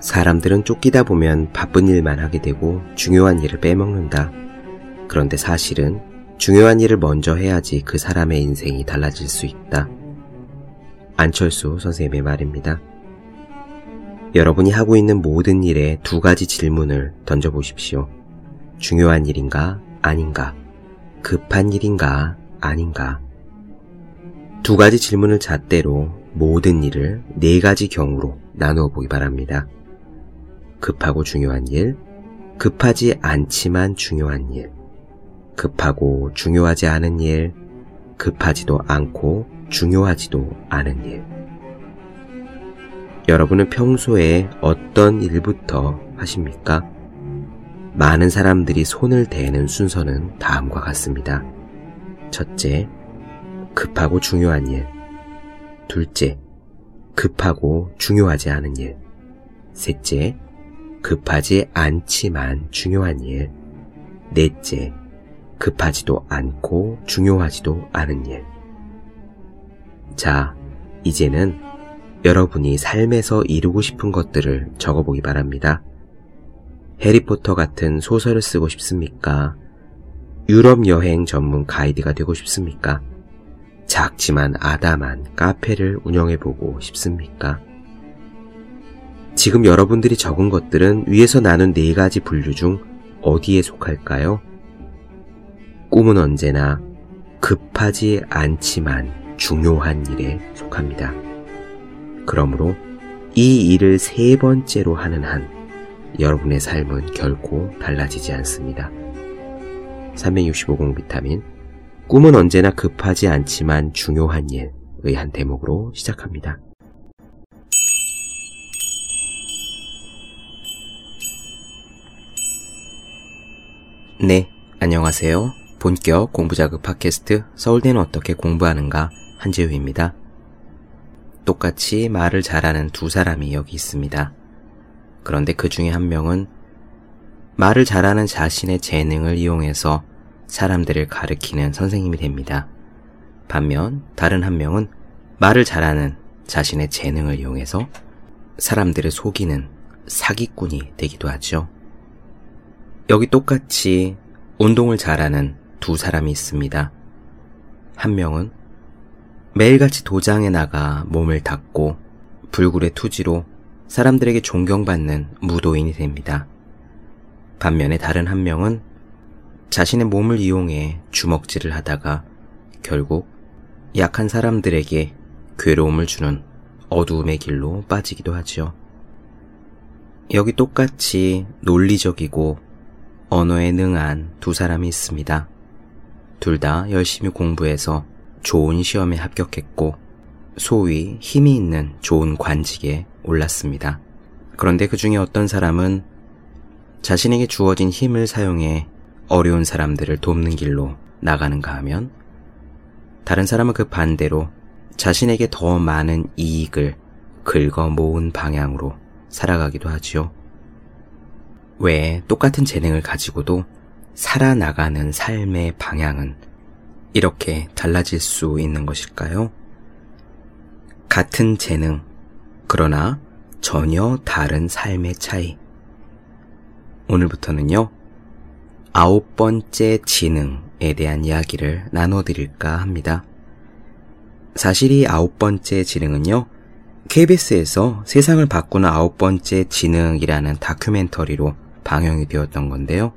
사람들은 쫓기다 보면 바쁜 일만 하게 되고 중요한 일을 빼먹는다. 그런데 사실은 중요한 일을 먼저 해야지 그 사람의 인생이 달라질 수 있다. 안철수 선생님의 말입니다. 여러분이 하고 있는 모든 일에 두 가지 질문을 던져보십시오. 중요한 일인가, 아닌가? 급한 일인가, 아닌가? 두 가지 질문을 잣대로 모든 일을 네 가지 경우로 나누어 보기 바랍니다. 급하고 중요한 일, 급하지 않지만 중요한 일, 급하고 중요하지 않은 일, 급하지도 않고 중요하지도 않은 일. 여러분은 평소에 어떤 일부터 하십니까? 많은 사람들이 손을 대는 순서는 다음과 같습니다. 첫째, 급하고 중요한 일. 둘째, 급하고 중요하지 않은 일. 셋째, 급하지 않지만 중요한 일. 넷째, 급하지도 않고 중요하지도 않은 일. 자, 이제는 여러분이 삶에서 이루고 싶은 것들을 적어보기 바랍니다. 해리포터 같은 소설을 쓰고 싶습니까? 유럽 여행 전문 가이드가 되고 싶습니까? 작지만 아담한 카페를 운영해보고 싶습니까? 지금 여러분들이 적은 것들은 위에서 나눈 네 가지 분류 중 어디에 속할까요? 꿈은 언제나 급하지 않지만 중요한 일에 속합니다. 그러므로 이 일을 세 번째로 하는 한 여러분의 삶은 결코 달라지지 않습니다. 365공 비타민 꿈은 언제나 급하지 않지만 중요한 일의 한 대목으로 시작합니다. 네, 안녕하세요. 본격 공부자극 팟캐스트 서울대는 어떻게 공부하는가 한재우입니다. 똑같이 말을 잘하는 두 사람이 여기 있습니다. 그런데 그 중에 한 명은 말을 잘하는 자신의 재능을 이용해서 사람들을 가르키는 선생님이 됩니다. 반면 다른 한 명은 말을 잘하는 자신의 재능을 이용해서 사람들을 속이는 사기꾼이 되기도 하죠. 여기 똑같이 운동을 잘하는 두 사람이 있습니다. 한 명은 매일같이 도장에 나가 몸을 닦고 불굴의 투지로 사람들에게 존경받는 무도인이 됩니다. 반면에 다른 한 명은 자신의 몸을 이용해 주먹질을 하다가 결국 약한 사람들에게 괴로움을 주는 어두움의 길로 빠지기도 하죠. 여기 똑같이 논리적이고 언어에 능한 두 사람이 있습니다. 둘 다 열심히 공부해서 좋은 시험에 합격했고 소위 힘이 있는 좋은 관직에 올랐습니다. 그런데 그 중에 어떤 사람은 자신에게 주어진 힘을 사용해 어려운 사람들을 돕는 길로 나가는가 하면 다른 사람은 그 반대로 자신에게 더 많은 이익을 긁어 모은 방향으로 살아가기도 하지요. 왜 똑같은 재능을 가지고도 살아나가는 삶의 방향은 이렇게 달라질 수 있는 것일까요? 같은 재능, 그러나 전혀 다른 삶의 차이. 오늘부터는요, 아홉 번째 지능에 대한 이야기를 나눠드릴까 합니다. 사실 이 아홉 번째 지능은요, KBS에서 세상을 바꾸는 아홉 번째 지능이라는 다큐멘터리로 방영이 되었던 건데요.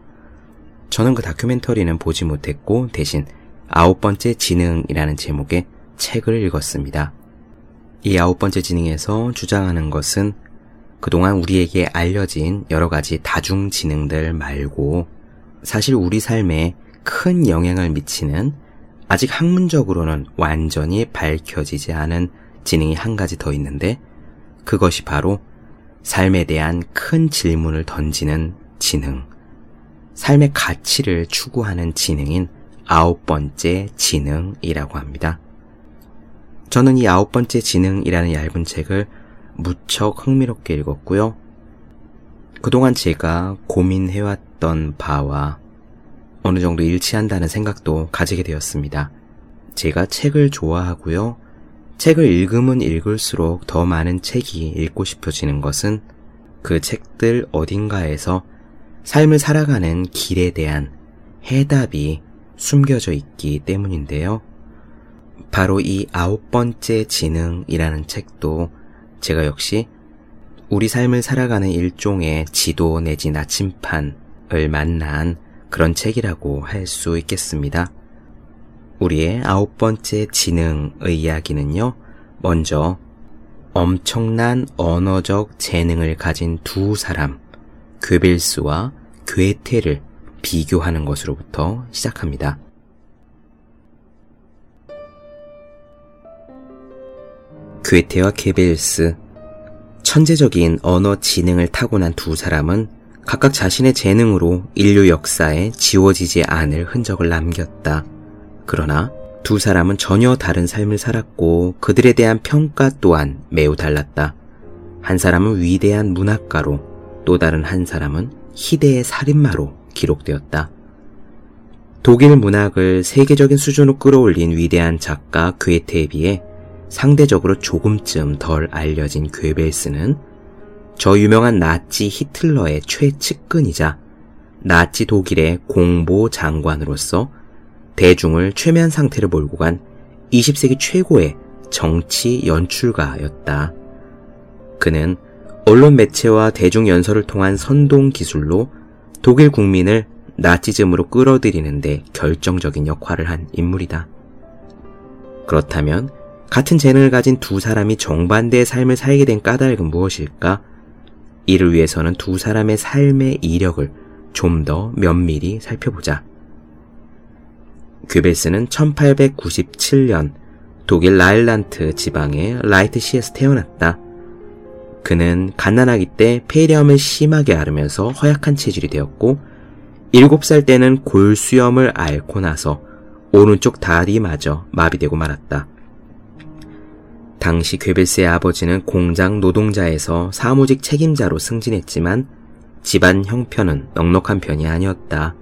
저는 그 다큐멘터리는 보지 못했고 대신 아홉 번째 지능이라는 제목의 책을 읽었습니다. 이 아홉 번째 지능에서 주장하는 것은 그동안 우리에게 알려진 여러 가지 다중 지능들 말고 사실 우리 삶에 큰 영향을 미치는 아직 학문적으로는 완전히 밝혀지지 않은 지능이 한 가지 더 있는데 그것이 바로 삶에 대한 큰 질문을 던지는 지능, 삶의 가치를 추구하는 지능인 아홉 번째 지능이라고 합니다. 저는 이 아홉 번째 지능이라는 얇은 책을 무척 흥미롭게 읽었고요. 그동안 제가 고민해왔던 바와 어느 정도 일치한다는 생각도 가지게 되었습니다. 제가 책을 좋아하고요. 책을 읽으면 읽을수록 더 많은 책이 읽고 싶어지는 것은 그 책들 어딘가에서 삶을 살아가는 길에 대한 해답이 숨겨져 있기 때문인데요. 바로 이 아홉 번째 지능이라는 책도 제가 역시 우리 삶을 살아가는 일종의 지도 내지 나침판을 만난 그런 책이라고 할 수 있겠습니다. 우리의 아홉 번째 지능의 이야기는요, 먼저 엄청난 언어적 재능을 가진 두 사람, 괴벨스와 괴테를 비교하는 것으로부터 시작합니다. 괴테와 괴벨스, 천재적인 언어 지능을 타고난 두 사람은 각각 자신의 재능으로 인류 역사에 지워지지 않을 흔적을 남겼다. 그러나 두 사람은 전혀 다른 삶을 살았고 그들에 대한 평가 또한 매우 달랐다. 한 사람은 위대한 문학가로 또 다른 한 사람은 희대의 살인마로 기록되었다. 독일 문학을 세계적인 수준으로 끌어올린 위대한 작가 괴테에 비해 상대적으로 조금쯤 덜 알려진 괴벨스는 저 유명한 나치 히틀러의 최측근이자 나치 독일의 공보 장관으로서 대중을 최면 상태를 몰고 간 20세기 최고의 정치 연출가였다. 그는 언론 매체와 대중 연설을 통한 선동 기술로 독일 국민을 나치즘으로 끌어들이는데 결정적인 역할을 한 인물이다. 그렇다면 같은 재능을 가진 두 사람이 정반대의 삶을 살게 된 까닭은 무엇일까? 이를 위해서는 두 사람의 삶의 이력을 좀 더 면밀히 살펴보자. 규베스는 1897년 독일 라일란트 지방의 라이트시에서 태어났다. 그는 갓난아기 때 폐렴을 심하게 앓으면서 허약한 체질이 되었고 7살 때는 골수염을 앓고 나서 오른쪽 다리마저 마비되고 말았다. 당시 괴벨스의 아버지는 공장 노동자에서 사무직 책임자로 승진했지만 집안 형편은 넉넉한 편이 아니었다.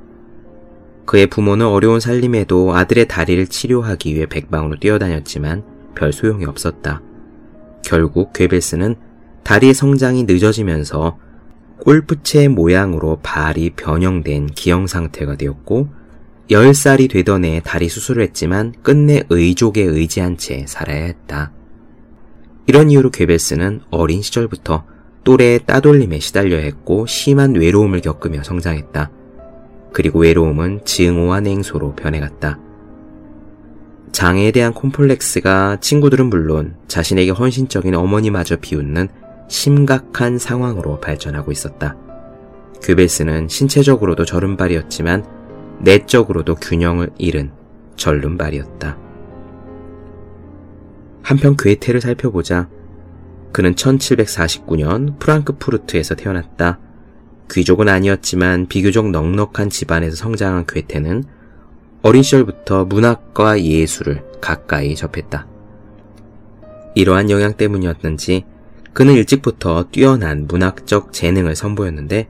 그의 부모는 어려운 살림에도 아들의 다리를 치료하기 위해 백방으로 뛰어다녔지만 별 소용이 없었다. 결국 괴벨스는 다리의 성장이 늦어지면서 골프채 모양으로 발이 변형된 기형 상태가 되었고 10살이 되던 해 다리 수술을 했지만 끝내 의족에 의지한 채 살아야 했다. 이런 이유로 괴벨스는 어린 시절부터 또래의 따돌림에 시달려 했고 심한 외로움을 겪으며 성장했다. 그리고 외로움은 증오와 냉소로 변해갔다. 장애에 대한 콤플렉스가 친구들은 물론 자신에게 헌신적인 어머니마저 비웃는 심각한 상황으로 발전하고 있었다. 규벨스는 신체적으로도 절름발이었지만 내적으로도 균형을 잃은 절름발이었다. 한편 괴테를 살펴보자 그는 1749년 프랑크푸르트에서 태어났다. 귀족은 아니었지만 비교적 넉넉한 집안에서 성장한 괴테는 어린 시절부터 문학과 예술을 가까이 접했다. 이러한 영향 때문이었는지 그는 일찍부터 뛰어난 문학적 재능을 선보였는데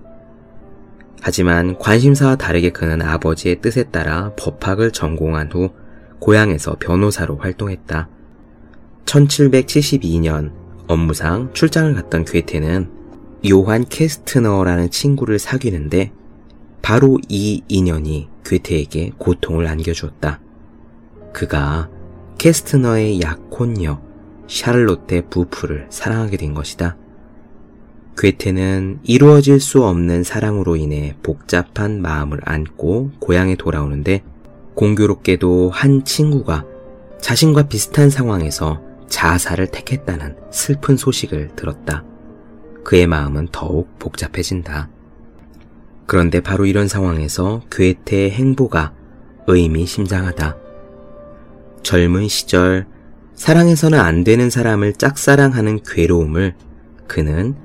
하지만 관심사와 다르게 그는 아버지의 뜻에 따라 법학을 전공한 후 고향에서 변호사로 활동했다. 1772년 업무상 출장을 갔던 괴테는 요한 캐스트너라는 친구를 사귀는데 바로 이 인연이 괴테에게 고통을 안겨주었다. 그가 캐스트너의 약혼녀 샤를로테 부프를 사랑하게 된 것이다. 괴테는 이루어질 수 없는 사랑으로 인해 복잡한 마음을 안고 고향에 돌아오는데 공교롭게도 한 친구가 자신과 비슷한 상황에서 자살을 택했다는 슬픈 소식을 들었다. 그의 마음은 더욱 복잡해진다. 그런데 바로 이런 상황에서 괴테의 행보가 의미심장하다. 젊은 시절 사랑해서는 안 되는 사람을 짝사랑하는 괴로움을 그는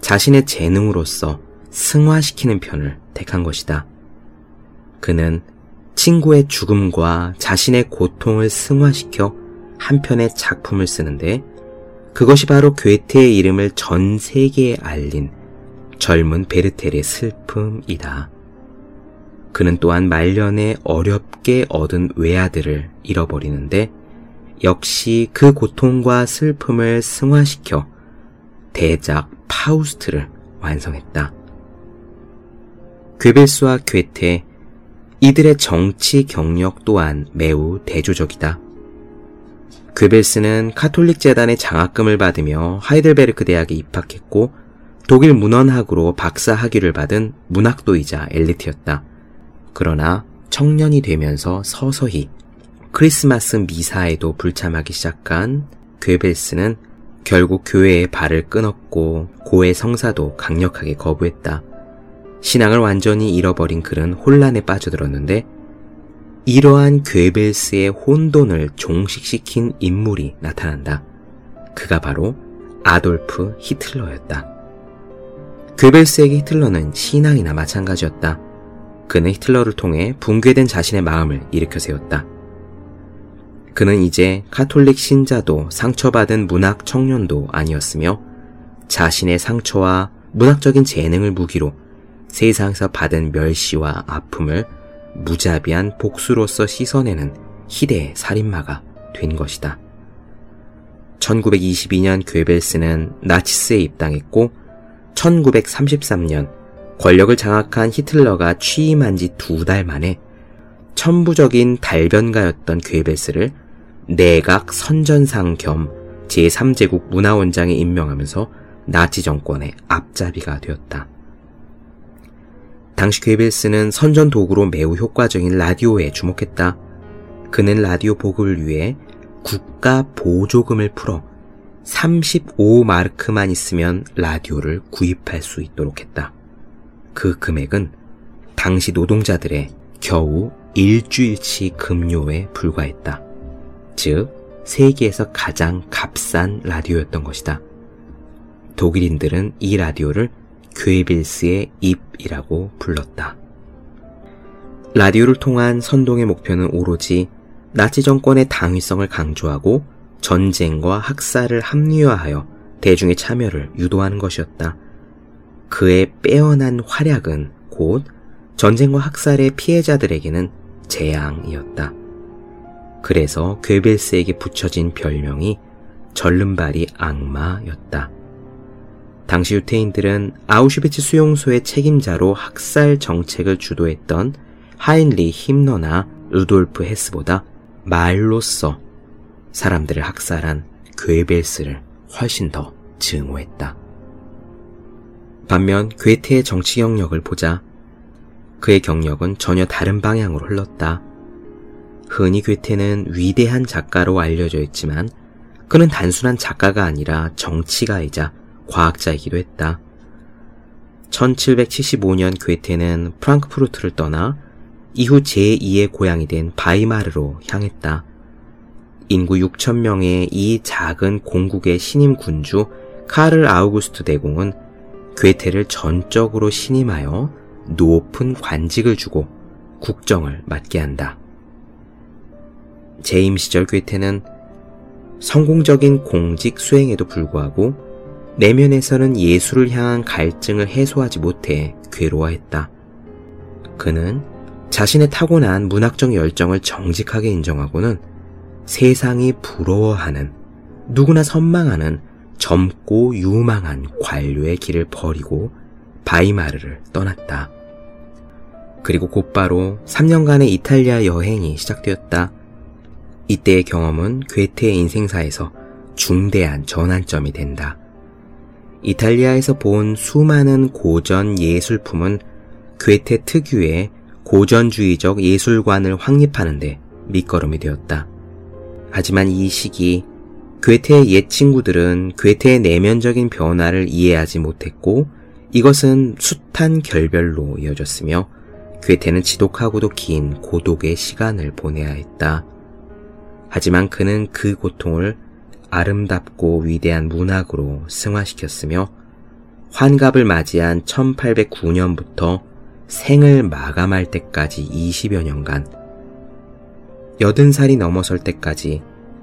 자신의 재능으로서 승화시키는 편을 택한 것이다. 그는 친구의 죽음과 자신의 고통을 승화시켜 한 편의 작품을 쓰는데 그것이 바로 괴테의 이름을 전 세계에 알린 젊은 베르텔의 슬픔이다. 그는 또한 말년에 어렵게 얻은 외아들을 잃어버리는데 역시 그 고통과 슬픔을 승화시켜 대작 파우스트를 완성했다. 괴벨스와 괴테, 이들의 정치 경력 또한 매우 대조적이다. 괴벨스는 카톨릭 재단의 장학금을 받으며 하이델베르크 대학에 입학했고 독일 문헌학으로 박사 학위를 받은 문학도이자 엘리트였다. 그러나 청년이 되면서 서서히 크리스마스 미사에도 불참하기 시작한 괴벨스는 결국 교회의 발을 끊었고 고해 성사도 강력하게 거부했다. 신앙을 완전히 잃어버린 그는 혼란에 빠져들었는데 이러한 괴벨스의 혼돈을 종식시킨 인물이 나타난다. 그가 바로 아돌프 히틀러였다. 괴벨스에게 히틀러는 신앙이나 마찬가지였다. 그는 히틀러를 통해 붕괴된 자신의 마음을 일으켜 세웠다. 그는 이제 카톨릭 신자도 상처받은 문학 청년도 아니었으며 자신의 상처와 문학적인 재능을 무기로 세상에서 받은 멸시와 아픔을 무자비한 복수로서 씻어내는 희대의 살인마가 된 것이다. 1922년 괴벨스는 나치스에 입당했고 1933년 권력을 장악한 히틀러가 취임한 지 두 달 만에 천부적인 달변가였던 괴벨스를 내각 선전상 겸 제3제국 문화원장에 임명하면서 나치 정권의 앞잡이가 되었다. 당시 괴벨스는 선전 도구로 매우 효과적인 라디오에 주목했다. 그는 라디오 보급을 위해 국가 보조금을 풀어 35마르크만 있으면 라디오를 구입할 수 있도록 했다. 그 금액은 당시 노동자들의 겨우 일주일치 급료에 불과했다. 즉, 세계에서 가장 값싼 라디오였던 것이다. 독일인들은 이 라디오를 괴빌스의 입이라고 불렀다. 라디오를 통한 선동의 목표는 오로지 나치 정권의 당위성을 강조하고 전쟁과 학살을 합리화하여 대중의 참여를 유도하는 것이었다. 그의 빼어난 활약은 곧 전쟁과 학살의 피해자들에게는 재앙이었다. 그래서 괴벨스에게 붙여진 별명이 절름발이 악마였다. 당시 유태인들은 아우슈비츠 수용소의 책임자로 학살 정책을 주도했던 하인리 힘너나 루돌프 헤스보다 말로써 사람들을 학살한 괴벨스를 훨씬 더 증오했다. 반면 괴테의 정치 경력을 보자 그의 경력은 전혀 다른 방향으로 흘렀다. 흔히 괴테는 위대한 작가로 알려져 있지만 그는 단순한 작가가 아니라 정치가이자 과학자이기도 했다. 1775년 괴테는 프랑크푸르트를 떠나 이후 제2의 고향이 된 바이마르로 향했다. 인구 6천명의 이 작은 공국의 신임 군주 카를 아우구스트 대공은 괴테를 전적으로 신임하여 높은 관직을 주고 국정을 맡게 한다. 재임 시절 괴테는 성공적인 공직 수행에도 불구하고 내면에서는 예술을 향한 갈증을 해소하지 못해 괴로워했다. 그는 자신의 타고난 문학적 열정을 정직하게 인정하고는 세상이 부러워하는 누구나 선망하는 젊고 유망한 관료의 길을 버리고 바이마르를 떠났다. 그리고 곧바로 3년간의 이탈리아 여행이 시작되었다. 이때의 경험은 괴테의 인생사에서 중대한 전환점이 된다. 이탈리아에서 본 수많은 고전 예술품은 괴테 특유의 고전주의적 예술관을 확립하는데 밑거름이 되었다. 하지만 이 시기 괴테의 옛 친구들은 괴테의 내면적인 변화를 이해하지 못했고 이것은 숱한 결별로 이어졌으며 괴테는 지독하고도 긴 고독의 시간을 보내야 했다. 하지만 그는 그 고통을 아름답고 위대한 문학으로 승화시켰으며 환갑을 맞이한 1809년부터 생을 마감할 때까지 20여 년간 80살이 넘어설 때까지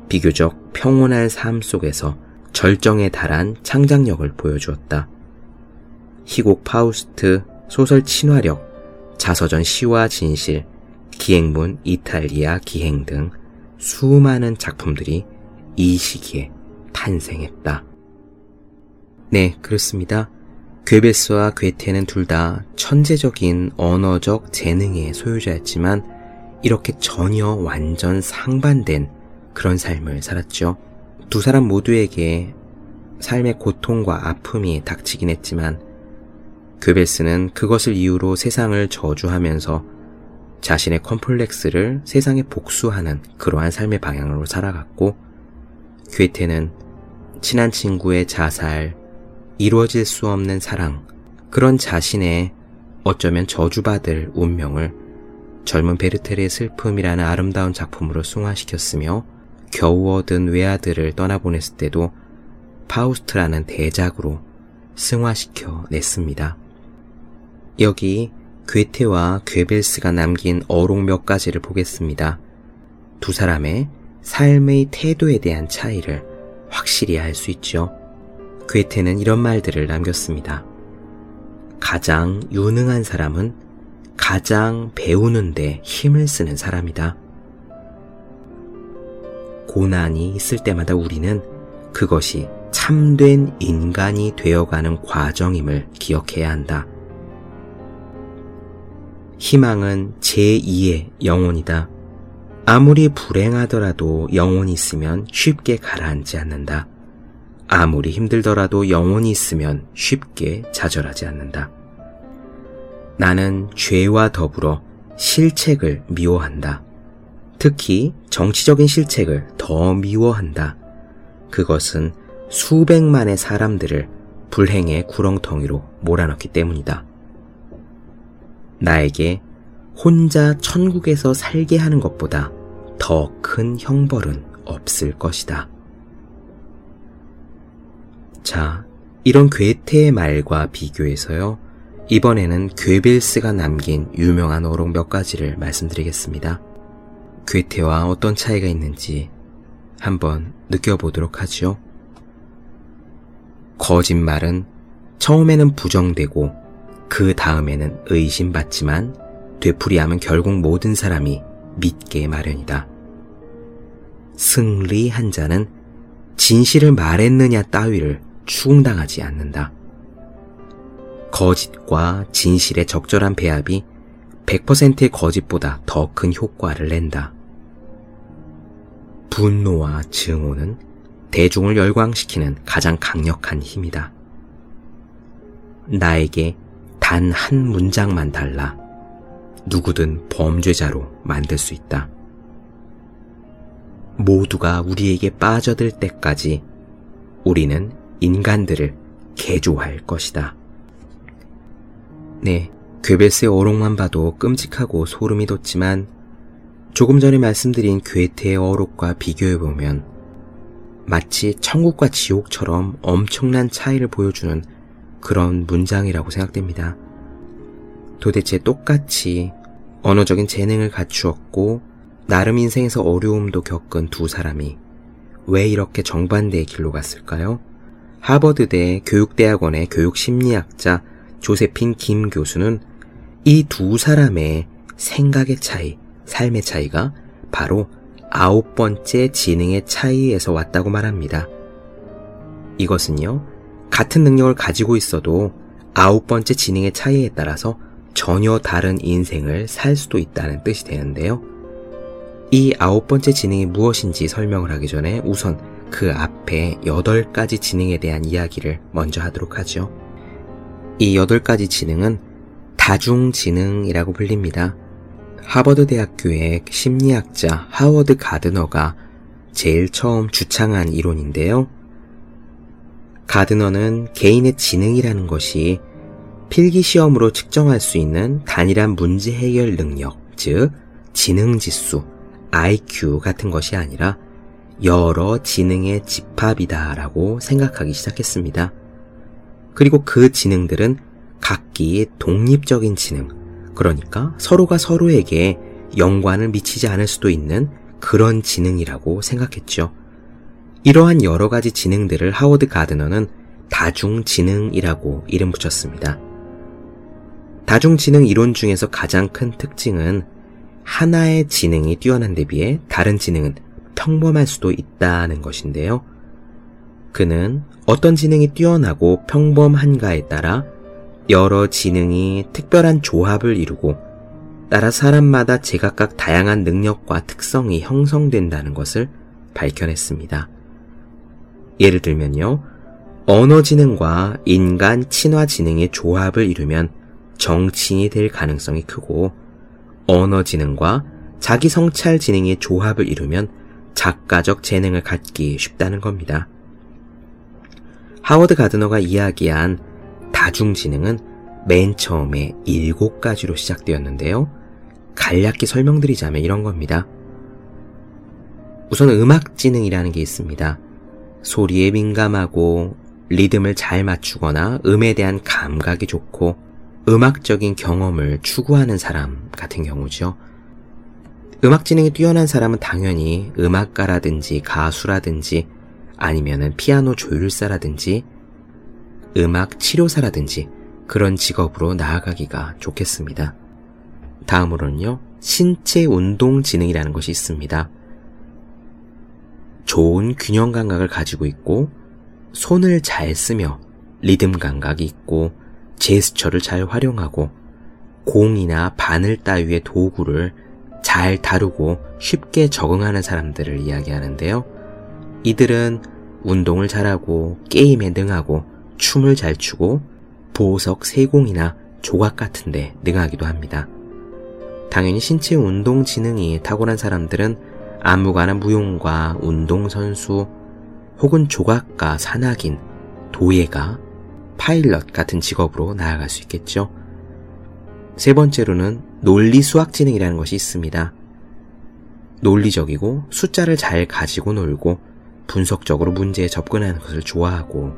비교적 평온한 삶 속에서 절정에 달한 창작력을 보여주었다. 희곡 파우스트, 소설 친화력, 자서전 시와 진실, 기행문 이탈리아 기행 등 수많은 작품들이 이 시기에 탄생했다. 네, 그렇습니다. 괴베스와 괴테는 둘 다 천재적인 언어적 재능의 소유자였지만 이렇게 전혀 완전 상반된 그런 삶을 살았죠. 두 사람 모두에게 삶의 고통과 아픔이 닥치긴 했지만 괴베스는 그것을 이유로 세상을 저주하면서 자신의 컴플렉스를 세상에 복수하는 그러한 삶의 방향으로 살아갔고 괴테는 친한 친구의 자살, 이루어질 수 없는 사랑, 그런 자신의 어쩌면 저주받을 운명을 젊은 베르테르의 슬픔이라는 아름다운 작품으로 숭화시켰으며 겨우 얻은 외아들을 떠나보냈을 때도 파우스트라는 대작으로 승화시켜 냈습니다. 여기 괴테와 괴벨스가 남긴 어록 몇 가지를 보겠습니다. 두 사람의 삶의 태도에 대한 차이를 확실히 알 수 있죠. 괴테는 이런 말들을 남겼습니다. 가장 유능한 사람은 가장 배우는데 힘을 쓰는 사람이다. 고난이 있을 때마다 우리는 그것이 참된 인간이 되어가는 과정임을 기억해야 한다. 희망은 제2의 영혼이다. 아무리 불행하더라도 영혼이 있으면 쉽게 가라앉지 않는다. 아무리 힘들더라도 영혼이 있으면 쉽게 좌절하지 않는다. 나는 죄와 더불어 실책을 미워한다. 특히 정치적인 실책을 더 미워한다. 그것은 수백만의 사람들을 불행의 구렁텅이로 몰아넣기 때문이다. 나에게 혼자 천국에서 살게 하는 것보다 더 큰 형벌은 없을 것이다. 자, 이런 괴테의 말과 비교해서요. 이번에는 괴벨스가 남긴 유명한 어록 몇 가지를 말씀드리겠습니다. 괴테와 어떤 차이가 있는지 한번 느껴보도록 하죠. 거짓말은 처음에는 부정되고 그 다음에는 의심받지만 되풀이하면 결국 모든 사람이 믿게 마련이다. 승리 한 자는 진실을 말했느냐 따위를 추궁당하지 않는다. 거짓과 진실의 적절한 배합이 100%의 거짓보다 더 큰 효과를 낸다. 분노와 증오는 대중을 열광시키는 가장 강력한 힘이다. 나에게 단 한 문장만 달라 누구든 범죄자로 만들 수 있다. 모두가 우리에게 빠져들 때까지 우리는 인간들을 개조할 것이다. 네, 괴벨스의 어록만 봐도 끔찍하고 소름이 돋지만 조금 전에 말씀드린 괴테의 어록과 비교해보면 마치 천국과 지옥처럼 엄청난 차이를 보여주는 그런 문장이라고 생각됩니다. 도대체 똑같이 언어적인 재능을 갖추었고 나름 인생에서 어려움도 겪은 두 사람이 왜 이렇게 정반대의 길로 갔을까요? 하버드대 교육대학원의 교육심리학자 조세핀 김 교수는 이 두 사람의 생각의 차이, 삶의 차이가 바로 아홉 번째 지능의 차이에서 왔다고 말합니다. 이것은요, 같은 능력을 가지고 있어도 아홉 번째 지능의 차이에 따라서 전혀 다른 인생을 살 수도 있다는 뜻이 되는데요. 이 아홉 번째 지능이 무엇인지 설명을 하기 전에 우선 그 앞에 여덟 가지 지능에 대한 이야기를 먼저 하도록 하죠. 이 여덟 가지 지능은 다중지능이라고 불립니다. 하버드 대학교의 심리학자 하워드 가드너가 제일 처음 주창한 이론인데요. 가드너는 개인의 지능이라는 것이 필기 시험으로 측정할 수 있는 단일한 문제 해결 능력, 즉 지능 지수, IQ 같은 것이 아니라 여러 지능의 집합이다라고 생각하기 시작했습니다. 그리고 그 지능들은 각기 독립적인 지능, 그러니까 서로가 서로에게 연관을 미치지 않을 수도 있는 그런 지능이라고 생각했죠. 이러한 여러 가지 지능들을 하워드 가드너는 다중지능이라고 이름 붙였습니다. 다중지능 이론 중에서 가장 큰 특징은 하나의 지능이 뛰어난 데 비해 다른 지능은 평범할 수도 있다는 것인데요. 그는 어떤 지능이 뛰어나고 평범한가에 따라 여러 지능이 특별한 조합을 이루고 따라 사람마다 제각각 다양한 능력과 특성이 형성된다는 것을 밝혀냈습니다. 예를 들면요. 언어 지능과 인간 친화 지능의 조합을 이루면 정치인이 될 가능성이 크고 언어 지능과 자기 성찰 지능의 조합을 이루면 작가적 재능을 갖기 쉽다는 겁니다. 하워드 가드너가 이야기한 다중지능은 맨 처음에 일곱 가지로 시작되었는데요. 간략히 설명드리자면 이런 겁니다. 우선 음악지능이라는 게 있습니다. 소리에 민감하고 리듬을 잘 맞추거나 음에 대한 감각이 좋고 음악적인 경험을 추구하는 사람 같은 경우죠. 음악 지능이 뛰어난 사람은 당연히 음악가라든지 가수라든지 아니면은 피아노 조율사라든지 음악 치료사라든지 그런 직업으로 나아가기가 좋겠습니다. 다음으로는요, 신체 운동 지능이라는 것이 있습니다. 좋은 균형 감각을 가지고 있고, 손을 잘 쓰며 리듬 감각이 있고, 제스처를 잘 활용하고, 공이나 바늘 따위의 도구를 잘 다루고 쉽게 적응하는 사람들을 이야기하는데요. 이들은 운동을 잘하고 게임에 능하고 춤을 잘 추고 보석 세공이나 조각 같은데 능하기도 합니다. 당연히 신체 운동 지능이 탁월한 사람들은 안무가나 무용가, 운동선수, 혹은 조각가, 산악인, 도예가, 파일럿 같은 직업으로 나아갈 수 있겠죠. 세 번째로는 논리 수학 지능이라는 것이 있습니다. 논리적이고 숫자를 잘 가지고 놀고 분석적으로 문제에 접근하는 것을 좋아하고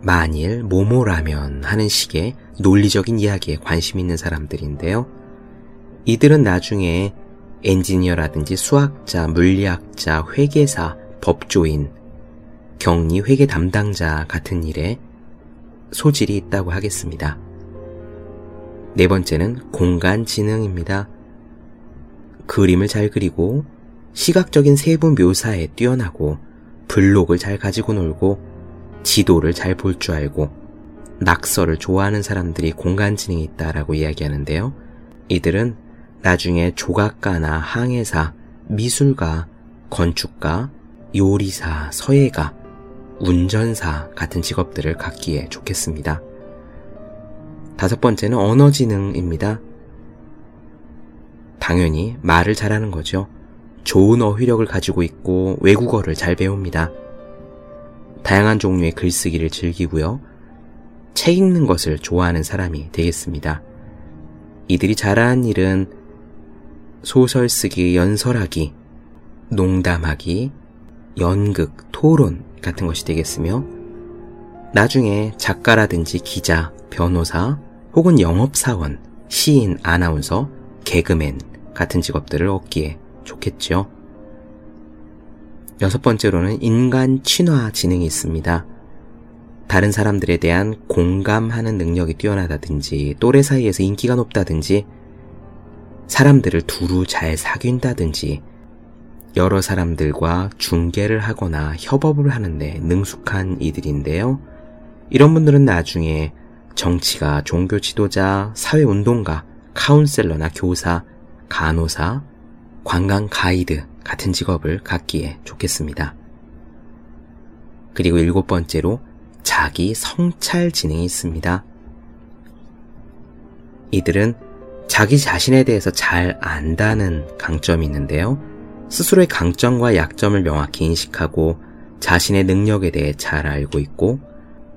만일 모모라면 하는 식의 논리적인 이야기에 관심 있는 사람들인데요. 이들은 나중에 엔지니어라든지 수학자, 물리학자, 회계사, 법조인, 격리 회계 담당자 같은 일에 소질이 있다고 하겠습니다. 네 번째는 공간 지능입니다. 그림을 잘 그리고 시각적인 세부 묘사에 뛰어나고 블록을 잘 가지고 놀고 지도를 잘 볼 줄 알고 낙서를 좋아하는 사람들이 공간 지능이 있다라고 이야기하는데요. 이들은 나중에 조각가나 항해사, 미술가, 건축가, 요리사, 서예가, 운전사 같은 직업들을 갖기에 좋겠습니다. 다섯 번째는 언어지능입니다. 당연히 말을 잘하는 거죠. 좋은 어휘력을 가지고 있고 외국어를 잘 배웁니다. 다양한 종류의 글쓰기를 즐기고요. 책 읽는 것을 좋아하는 사람이 되겠습니다. 이들이 잘하는 일은 소설 쓰기, 연설하기, 농담하기, 연극, 토론 같은 것이 되겠으며 나중에 작가라든지 기자, 변호사 혹은 영업사원, 시인, 아나운서, 개그맨 같은 직업들을 얻기에 좋겠죠. 여섯 번째로는 인간 친화 지능이 있습니다. 다른 사람들에 대한 공감하는 능력이 뛰어나다든지 또래 사이에서 인기가 높다든지 사람들을 두루 잘 사귄다든지 여러 사람들과 중계를 하거나 협업을 하는데 능숙한 이들인데요. 이런 분들은 나중에 정치가, 종교 지도자, 사회운동가, 카운셀러나 교사, 간호사, 관광 가이드 같은 직업을 갖기에 좋겠습니다. 그리고 일곱 번째로 자기 성찰 지능이 있습니다. 이들은 자기 자신에 대해서 잘 안다는 강점이 있는데요. 스스로의 강점과 약점을 명확히 인식하고 자신의 능력에 대해 잘 알고 있고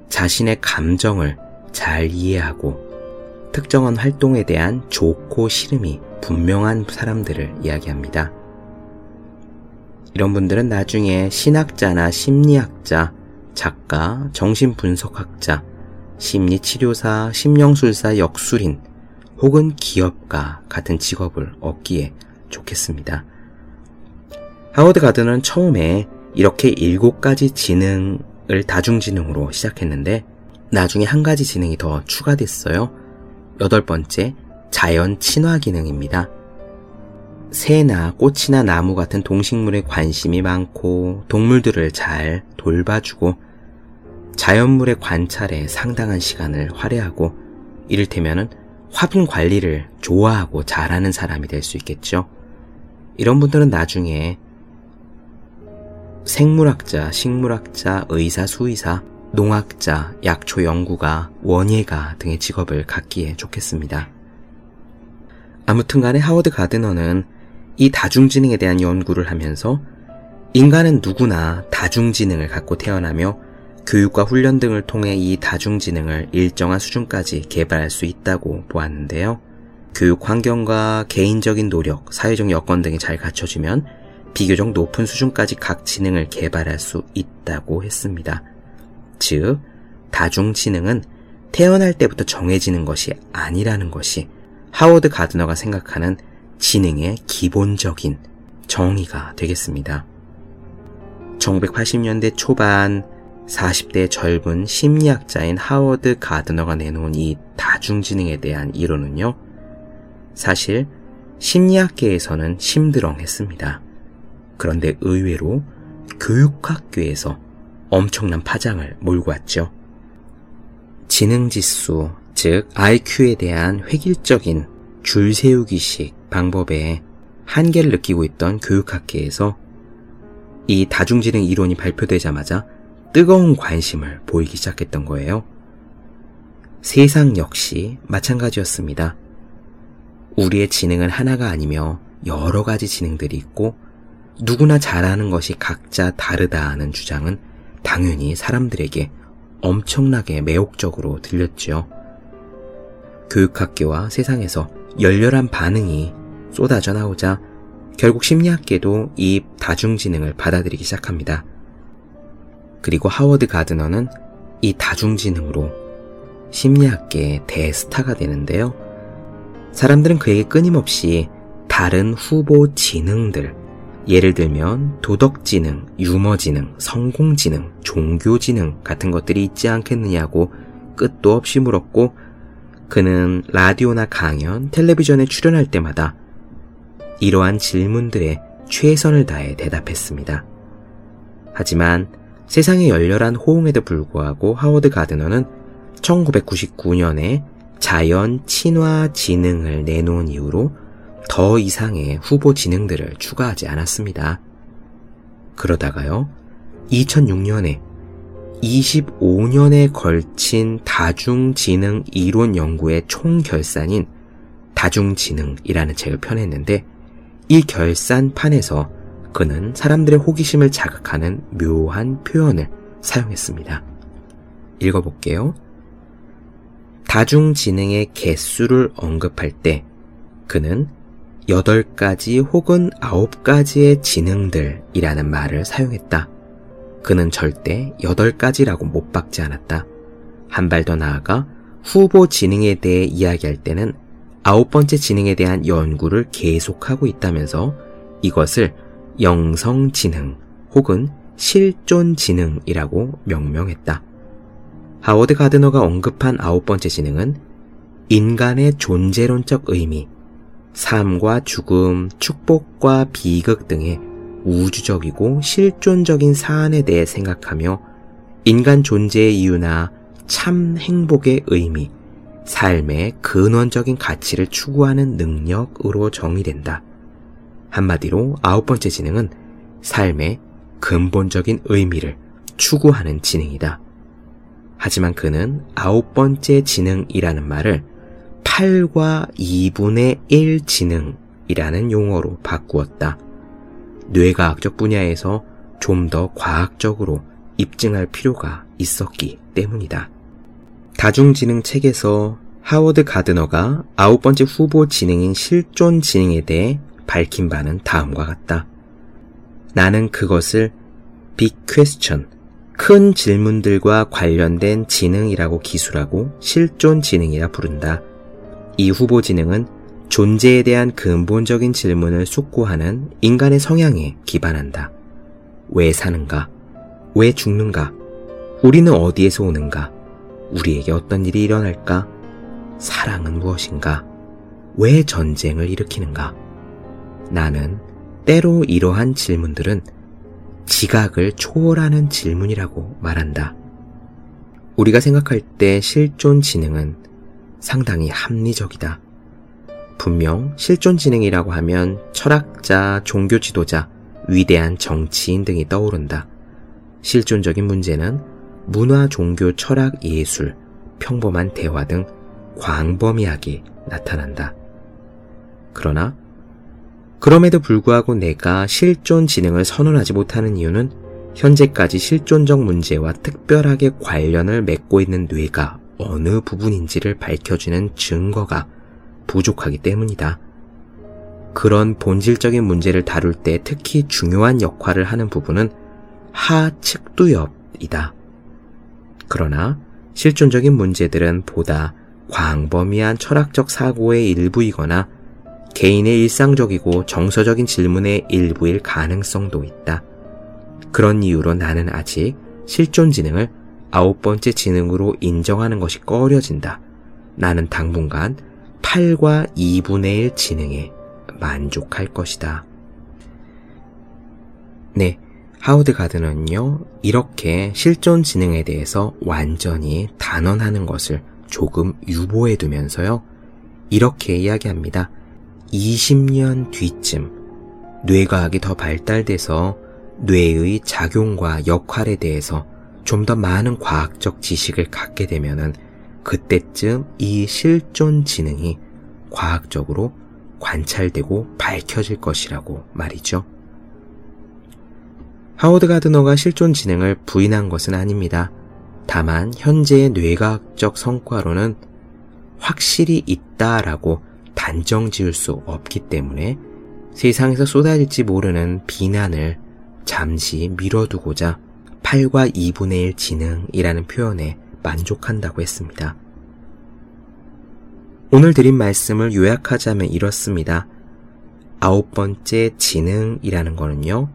자신의 감정을 잘 이해하고 특정한 활동에 대한 좋고 싫음이 분명한 사람들을 이야기합니다. 이런 분들은 나중에 신학자나 심리학자, 작가, 정신분석학자, 심리치료사, 심령술사, 역술인, 혹은 기업가 같은 직업을 얻기에 좋겠습니다. 하워드 가드는 처음에 이렇게 일곱 가지 지능을 다중지능으로 시작했는데 나중에 한 가지 지능이 더 추가됐어요. 여덟 번째, 자연 친화 기능입니다. 새나 꽃이나 나무 같은 동식물에 관심이 많고 동물들을 잘 돌봐주고 자연물의 관찰에 상당한 시간을 할애하고 이를테면은 화분 관리를 좋아하고 잘하는 사람이 될 수 있겠죠. 이런 분들은 나중에 생물학자, 식물학자, 의사, 수의사, 농학자, 약초 연구가, 원예가 등의 직업을 갖기에 좋겠습니다. 아무튼 간에 하워드 가드너는 이 다중지능에 대한 연구를 하면서 인간은 누구나 다중지능을 갖고 태어나며 교육과 훈련 등을 통해 이 다중지능을 일정한 수준까지 개발할 수 있다고 보았는데요. 교육 환경과 개인적인 노력, 사회적 여건 등이 잘 갖춰지면 비교적 높은 수준까지 각 지능을 개발할 수 있다고 했습니다. 즉, 다중지능은 태어날 때부터 정해지는 것이 아니라는 것이 하워드 가드너가 생각하는 지능의 기본적인 정의가 되겠습니다. 1980년대 초반 40대 젊은 심리학자인 하워드 가드너가 내놓은 이 다중지능에 대한 이론은요, 사실 심리학계에서는 심드렁했습니다. 그런데 의외로 교육학교에서 엄청난 파장을 몰고 왔죠. 지능지수, 즉 IQ에 대한 획일적인 줄 세우기식 방법에 한계를 느끼고 있던 교육학계에서 이 다중지능 이론이 발표되자마자 뜨거운 관심을 보이기 시작했던 거예요. 세상 역시 마찬가지였습니다. 우리의 지능은 하나가 아니며 여러 가지 지능들이 있고 누구나 잘하는 것이 각자 다르다는 주장은 당연히 사람들에게 엄청나게 매혹적으로 들렸죠. 교육학교와 세상에서 열렬한 반응이 쏟아져 나오자 결국 심리학계도 이 다중지능을 받아들이기 시작합니다. 그리고 하워드 가드너는 이 다중지능으로 심리학계의 대스타가 되는데요. 사람들은 그에게 끊임없이 다른 후보 지능들, 예를 들면 도덕지능, 유머지능, 성공지능, 종교지능 같은 것들이 있지 않겠느냐고 끝도 없이 물었고 그는 라디오나 강연, 텔레비전에 출연할 때마다 이러한 질문들에 최선을 다해 대답했습니다. 하지만 세상의 열렬한 호응에도 불구하고 하워드 가드너는 1999년에 자연 친화 지능을 내놓은 이후로 더 이상의 후보 지능들을 추가하지 않았습니다. 그러다가요, 2006년에 25년에 걸친 다중지능 이론 연구의 총결산인 다중지능이라는 책을 펴냈는데 이 결산판에서 그는 사람들의 호기심을 자극하는 묘한 표현을 사용했습니다. 읽어볼게요. 다중지능의 개수를 언급할 때 그는 8가지 혹은 9가지의 지능들이라는 말을 사용했다. 그는 절대 8가지라고 못 박지 않았다. 한 발 더 나아가 후보 지능에 대해 이야기할 때는 아홉 번째 지능에 대한 연구를 계속하고 있다면서 이것을 영성 지능 혹은 실존 지능이라고 명명했다. 하워드 가드너가 언급한 아홉 번째 지능은 인간의 존재론적 의미, 삶과 죽음, 축복과 비극 등의 우주적이고 실존적인 사안에 대해 생각하며 인간 존재의 이유나 참 행복의 의미, 삶의 근원적인 가치를 추구하는 능력으로 정의된다. 한마디로 아홉 번째 지능은 삶의 근본적인 의미를 추구하는 지능이다. 하지만 그는 아홉 번째 지능이라는 말을 8과 2분의 1 지능이라는 용어로 바꾸었다. 뇌과학적 분야에서 좀 더 과학적으로 입증할 필요가 있었기 때문이다. 다중지능 책에서 하워드 가드너가 아홉 번째 후보 지능인 실존 지능에 대해 밝힌 바는 다음과 같다. 나는 그것을 빅 퀘스천, 큰 질문들과 관련된 지능이라고 기술하고 실존 지능이라 부른다. 이 후보 지능은 존재에 대한 근본적인 질문을 숙고하는 인간의 성향에 기반한다. 왜 사는가? 왜 죽는가? 우리는 어디에서 오는가? 우리에게 어떤 일이 일어날까? 사랑은 무엇인가? 왜 전쟁을 일으키는가? 나는 때로 이러한 질문들은 지각을 초월하는 질문이라고 말한다. 우리가 생각할 때 실존 지능은 상당히 합리적이다. 분명 실존 지능이라고 하면 철학자, 종교 지도자, 위대한 정치인 등이 떠오른다. 실존적인 문제는 문화, 종교, 철학, 예술, 평범한 대화 등 광범위하게 나타난다. 그러나 그럼에도 불구하고 내가 실존 지능을 선언하지 못하는 이유는 현재까지 실존적 문제와 특별하게 관련을 맺고 있는 뇌가 어느 부분인지를 밝혀주는 증거가 부족하기 때문이다. 그런 본질적인 문제를 다룰 때 특히 중요한 역할을 하는 부분은 하측두엽이다. 그러나 실존적인 문제들은 보다 광범위한 철학적 사고의 일부이거나 개인의 일상적이고 정서적인 질문의 일부일 가능성도 있다. 그런 이유로 나는 아직 실존 지능을 아홉 번째 지능으로 인정하는 것이 꺼려진다. 나는 당분간 8과 2분의 1 지능에 만족할 것이다. 네. 하우드 가드는요, 이렇게 실존 지능에 대해서 완전히 단언하는 것을 조금 유보해 두면서요, 이렇게 이야기합니다. 20년 뒤쯤 뇌과학이 더 발달돼서 뇌의 작용과 역할에 대해서 좀 더 많은 과학적 지식을 갖게 되면은 그때쯤 이 실존 지능이 과학적으로 관찰되고 밝혀질 것이라고 말이죠. 하워드 가드너가 실존 지능을 부인한 것은 아닙니다. 다만 현재의 뇌과학적 성과로는 확실히 있다라고 단정 지을 수 없기 때문에 세상에서 쏟아질지 모르는 비난을 잠시 미뤄두고자 8과 2분의 1 지능이라는 표현에 만족한다고 했습니다. 오늘 드린 말씀을 요약하자면 이렇습니다. 아홉 번째 지능이라는 거는요,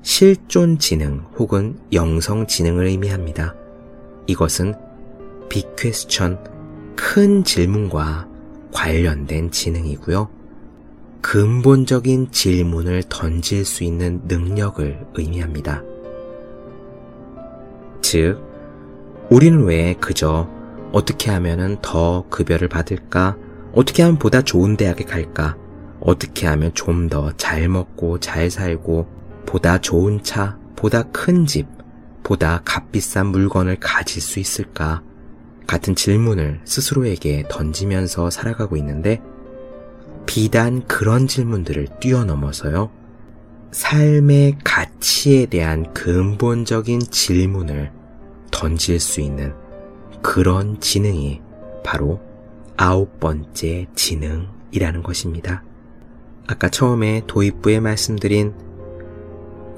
실존 지능 혹은 영성 지능을 의미합니다. 이것은 빅 퀘스천, 큰 질문과 관련된 지능이고요. 근본적인 질문을 던질 수 있는 능력을 의미합니다. 즉, 우리는 왜 그저 어떻게 하면 더 급여를 받을까? 어떻게 하면 보다 좋은 대학에 갈까? 어떻게 하면 좀 더 잘 먹고 잘 살고 보다 좋은 차, 보다 큰 집, 보다 값비싼 물건을 가질 수 있을까? 같은 질문을 스스로에게 던지면서 살아가고 있는데 비단 그런 질문들을 뛰어넘어서요. 삶의 가치에 대한 근본적인 질문을 던질 수 있는 그런 지능이 바로 아홉 번째 지능이라는 것입니다. 아까 처음에 도입부에 말씀드린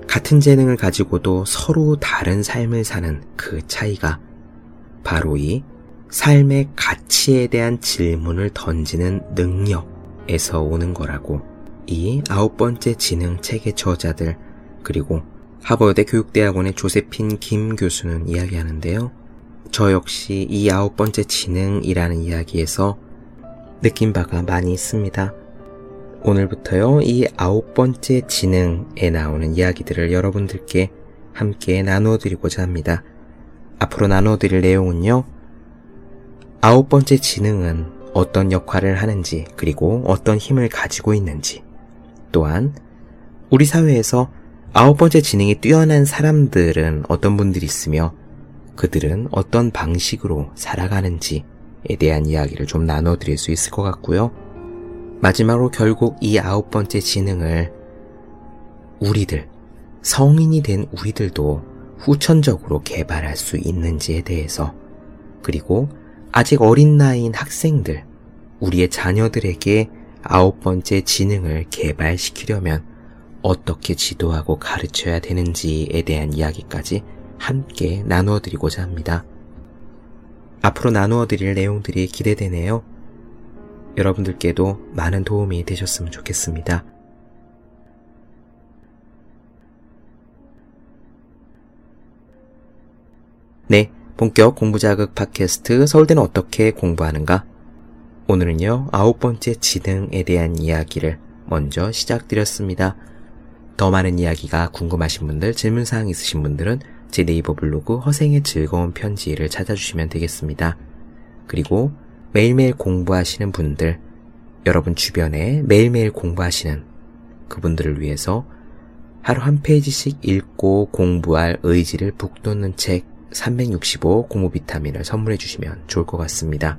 같은 재능을 가지고도 서로 다른 삶을 사는 그 차이가 바로 이 삶의 가치에 대한 질문을 던지는 능력에서 오는 거라고 이 아홉 번째 지능 책의 저자들 그리고 하버드 교육대학원의 조세핀 김 교수는 이야기하는데요. 저 역시 이 아홉 번째 지능이라는 이야기에서 느낀 바가 많이 있습니다. 오늘부터요, 이 아홉 번째 지능에 나오는 이야기들을 여러분들께 함께 나누어 드리고자 합니다. 앞으로 나누어 드릴 내용은요, 아홉 번째 지능은 어떤 역할을 하는지, 그리고 어떤 힘을 가지고 있는지, 또한 우리 사회에서 아홉 번째 지능이 뛰어난 사람들은 어떤 분들이 있으며 그들은 어떤 방식으로 살아가는지에 대한 이야기를 좀 나눠 드릴 수 있을 것 같고요. 마지막으로 결국 이 아홉 번째 지능을 우리들, 성인이 된 우리들도 후천적으로 개발할 수 있는지에 대해서 그리고 아직 어린 나이인 학생들, 우리의 자녀들에게 아홉 번째 지능을 개발시키려면 어떻게 지도하고 가르쳐야 되는지에 대한 이야기까지 함께 나누어 드리고자 합니다. 앞으로 나누어 드릴 내용들이 기대되네요. 여러분들께도 많은 도움이 되셨으면 좋겠습니다. 네. 본격 공부자극 팟캐스트 서울대는 어떻게 공부하는가? 오늘은요, 아홉 번째 지능에 대한 이야기를 먼저 시작드렸습니다. 더 많은 이야기가 궁금하신 분들, 질문사항 있으신 분들은 제 네이버 블로그 허생의 즐거운 편지를 찾아주시면 되겠습니다. 그리고 매일매일 공부하시는 분들, 여러분 주변에 매일매일 공부하시는 그분들을 위해서 하루 한 페이지씩 읽고 공부할 의지를 북돋는 책 365 공부 비타민을 선물해 주시면 좋을 것 같습니다.